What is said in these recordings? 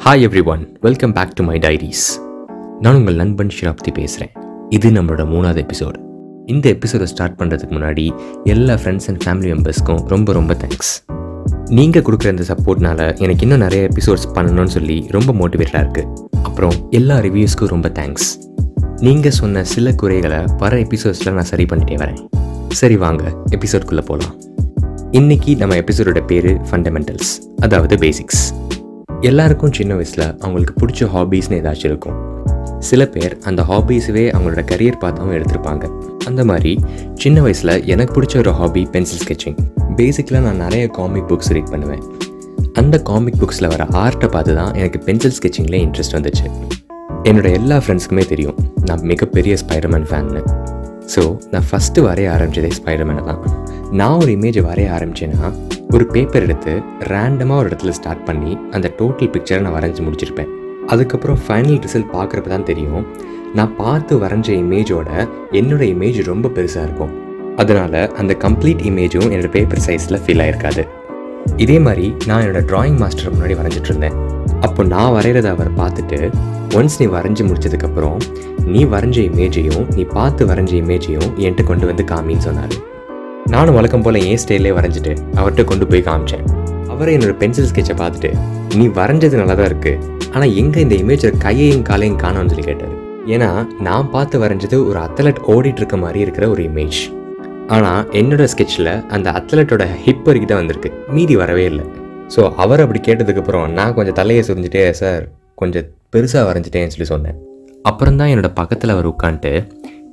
Hi everyone welcome back to my diaries நான் உங்கள் நண்பன் ஷிராப்தி பேசுகிறேன் இது நம்மளோட மூணாவது எபிசோடு இந்த எபிசோடை ஸ்டார்ட் பண்ணுறதுக்கு முன்னாடி எல்லா ஃப்ரெண்ட்ஸ் அண்ட் ஃபேமிலி மெம்பர்ஸ்க்கும் ரொம்ப ரொம்ப தேங்க்ஸ் நீங்கள் கொடுக்குற இந்த சப்போர்ட்னால எனக்கு இன்னும் நிறைய எபிசோட்ஸ் பண்ணணும்னு சொல்லி ரொம்ப மோட்டிவேட்டாக இருக்குது அப்புறம் எல்லா ரிவ்யூஸ்க்கும் ரொம்ப தேங்க்ஸ் நீங்கள் சொன்ன சில குறைகளை வர எபிசோட்ஸில் நான் சரி பண்ணிட்டே வரேன். சரி வாங்க எபிசோட்குள்ளே போகலாம் இன்னைக்கு நம்ம எபிசோடோட பேர் ஃபண்டமெண்டல்ஸ் அதாவது பேசிக்ஸ் எல்லாருக்கும் சின்ன வயசில் அவங்களுக்கு பிடிச்ச ஹாபீஸ்னு ஏதாச்சும் இருக்கும். சில பேர் அந்த ஹாபீஸவே அவங்களோட கரியர் பார்த்தாவும் எடுத்திருப்பாங்க. அந்த மாதிரி சின்ன வயசில் எனக்கு பிடிச்ச ஒரு ஹாபி பென்சில் ஸ்கெட்சிங் பேசிக்கலாக நான் நிறைய காமிக் புக்ஸ் ரீட் பண்ணுவேன். அந்த காமிக் புக்ஸில் வர ஆர்ட்டை பார்த்து தான் எனக்கு பென்சில் ஸ்கெட்சிங்கில் இன்ட்ரெஸ்ட் வந்துச்சு. என்னோட எல்லா ஃப்ரெண்ட்ஸ்க்குமே தெரியும். நான் மிகப்பெரிய ஸ்பைடர்மேன் ஃபேன்னு ஸோ நான் ஃபஸ்ட்டு வரைய ஆரம்பிச்சதே ஸ்பைடர்மேனை தான். நான் ஒரு இமேஜை வரைய ஆரம்பித்தேன்னா ஒரு பேப்பர் எடுத்து ரேண்டமாக ஒரு இடத்துல ஸ்டார்ட் பண்ணி அந்த டோட்டல் பிக்சரை நான் வரைஞ்சி முடிச்சிருப்பேன். அதுக்கப்புறம் ஃபைனல் ரிசல்ட் பார்க்குறப்ப தான் தெரியும் நான் பார்த்து வரைஞ்ச இமேஜோட என்னோட இமேஜ் ரொம்ப பெருசாக இருக்கும். அதனால் அந்த கம்ப்ளீட் இமேஜும் என்னோட பேப்பர் சைஸில் ஃபீல் ஆகிருக்காது இதே மாதிரி நான் என்னோடய ட்ராயிங் மாஸ்டர் முன்னாடி வரைஞ்சிட்டு இருந்தேன். அப்போ நான் வரைகிறத அவர் பார்த்துட்டு ஒன்ஸ் நீ வரைஞ்சி முடிச்சதுக்கப்புறம் நீ வரைஞ்ச இமேஜையும் நீ பார்த்து வரைஞ்ச இமேஜையும் என்கிட்ட கொண்டு வந்து காமின்னு சொன்னார். நானும் வழக்கம் போல் என் ஸ்டைலே வரைஞ்சிட்டு அவர்கிட்ட கொண்டு போய் காமிச்சேன். அவரை என்னோட பென்சில் ஸ்கெட்சை பார்த்துட்டு நீ வரைஞ்சது நல்லா தான் இருக்குது ஆனால் எங்கே இந்த இமேஜில் கையையும் காலையும் காணோம்னு சொல்லி கேட்டார். ஏன்னா நான் பார்த்து வரைஞ்சது ஒரு அத்லட் ஓடிட்டு இருக்க மாதிரி இருக்கிற ஒரு இமேஜ் ஆனால் என்னோட ஸ்கெட்சில் அந்த அத்லட்டோட ஹிப் வரைக்கும் தான் வந்திருக்கு. மீதி வரவே இல்லை. ஸோ அவர் அப்படி கேட்டதுக்கப்புறம் நான் கொஞ்சம் தலையை சுரிஞ்சிட்டே சார் கொஞ்சம் பெருசாக வரைஞ்சிட்டேன்னு சொல்லி சொன்னேன். அப்புறம் தான் என்னோட பக்கத்தில் அவர் உட்காந்துட்டு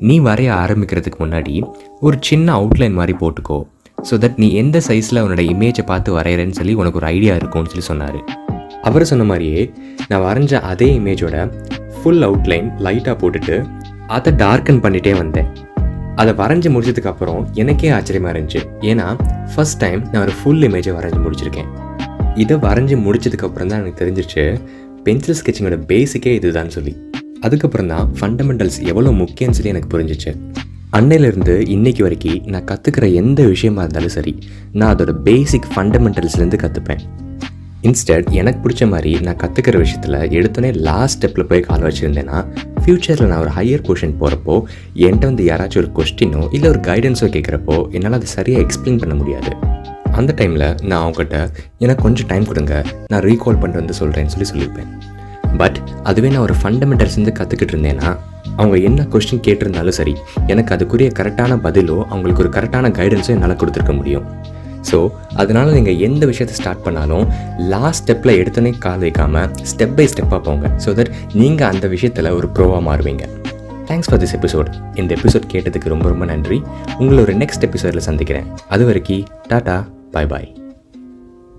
நீ வரைய ஆரம்பிக்கிறதுக்கு முன்னாடி ஒரு சின்ன அவுட்லைன் மாதிரி போட்டுக்கோ ஸோ தட் நீ எந்த சைஸில் உன்னோட இமேஜை பார்த்து வரைகிறேன்னு சொல்லி உனக்கு ஒரு ஐடியா இருக்கும்னு சொல்லி சொன்னார். அவர் சொன்ன மாதிரியே நான் வரைஞ்ச அதே இமேஜோட ஃபுல் அவுட்லைன் லைட்டாக போட்டுட்டு அதை டார்க்கன் பண்ணிகிட்டே வந்தேன். அதை வரைஞ்சி முடிச்சதுக்கப்புறம் எனக்கே ஆச்சரியமாக இருந்துச்சு. ஏன்னா ஃபர்ஸ்ட் டைம் நான் ஒரு ஃபுல் இமேஜை வரைஞ்சி முடிச்சிருக்கேன். இதை வரைஞ்சி முடிச்சதுக்கப்புறம் தான் எனக்கு தெரிஞ்சிச்சு பென்சில் ஸ்கெட்சிங்கோட பேசிக்கே இதுதான் சொல்லி. அதுக்கப்புறம் தான் ஃபண்டமெண்டல்ஸ் எவ்வளோ முக்கியம்னு சொல்லி எனக்கு புரிஞ்சிச்சு. அன்னையிலேருந்து இன்னைக்கு வரைக்கும் நான் கற்றுக்கிற எந்த விஷயமா இருந்தாலும் சரி நான் அதோட பேசிக் ஃபண்டமெண்டல்ஸ்லேருந்து கற்றுப்பேன் இன்ஸ்டட் எனக்கு பிடிச்ச மாதிரி நான் கற்றுக்கிற விஷயத்தில் எடுத்தோடனே லாஸ்ட் ஸ்டெப்பில் போய் கால் வச்சுருந்தேன்னா ஃப்யூச்சரில் நான் ஒரு ஹையர் கொஷின் போகிறப்போ என்கிட்ட வந்து யாராச்சும் ஒரு கொஸ்டினோ இல்லை ஒரு கைடன்ஸோ கேட்குறப்போ என்னால் அதை சரியாக எக்ஸ்பிளைன் பண்ண முடியாது. அந்த டைமில் நான் அவங்ககிட்ட எனக்கு கொஞ்சம் டைம் கொடுங்க நான் ரீகால் பண்ணிட்டு வந்து சொல்கிறேன்னு சொல்லி சொல்லியிருப்பேன். பட் அதுவே நான் ஒரு ஃபண்டமெண்டல்ஸ்லேருந்து கற்றுக்கிட்டு இருந்தேன்னா அவங்க என்ன கொஸ்டின் கேட்டிருந்தாலும் சரி எனக்கு அதுக்குரிய கரெக்டான பதிலோ அவங்களுக்கு ஒரு கரெக்டான கைடன்ஸோ என்னால் கொடுத்துருக்க முடியும். ஸோ அதனால் நீங்கள் எந்த விஷயத்தை ஸ்டார்ட் பண்ணாலும் லாஸ்ட் ஸ்டெப்பில் எடுத்தோன்னே கால் வைக்காமல் ஸ்டெப் பை ஸ்டெப்பாக போங்க. ஸோ தட் நீங்கள் அந்த விஷயத்தில் ஒரு ப்ரோவாக மாறுவீங்க. தேங்க்ஸ் ஃபார் திஸ் எபிசோட் இந்த எபிசோட் கேட்டதுக்கு ரொம்ப ரொம்ப நன்றி. உங்களை ஒரு நெக்ஸ்ட் எபிசோடில் சந்திக்கிறேன். அது வரைக்கும் டாட்டா பாய் பாய்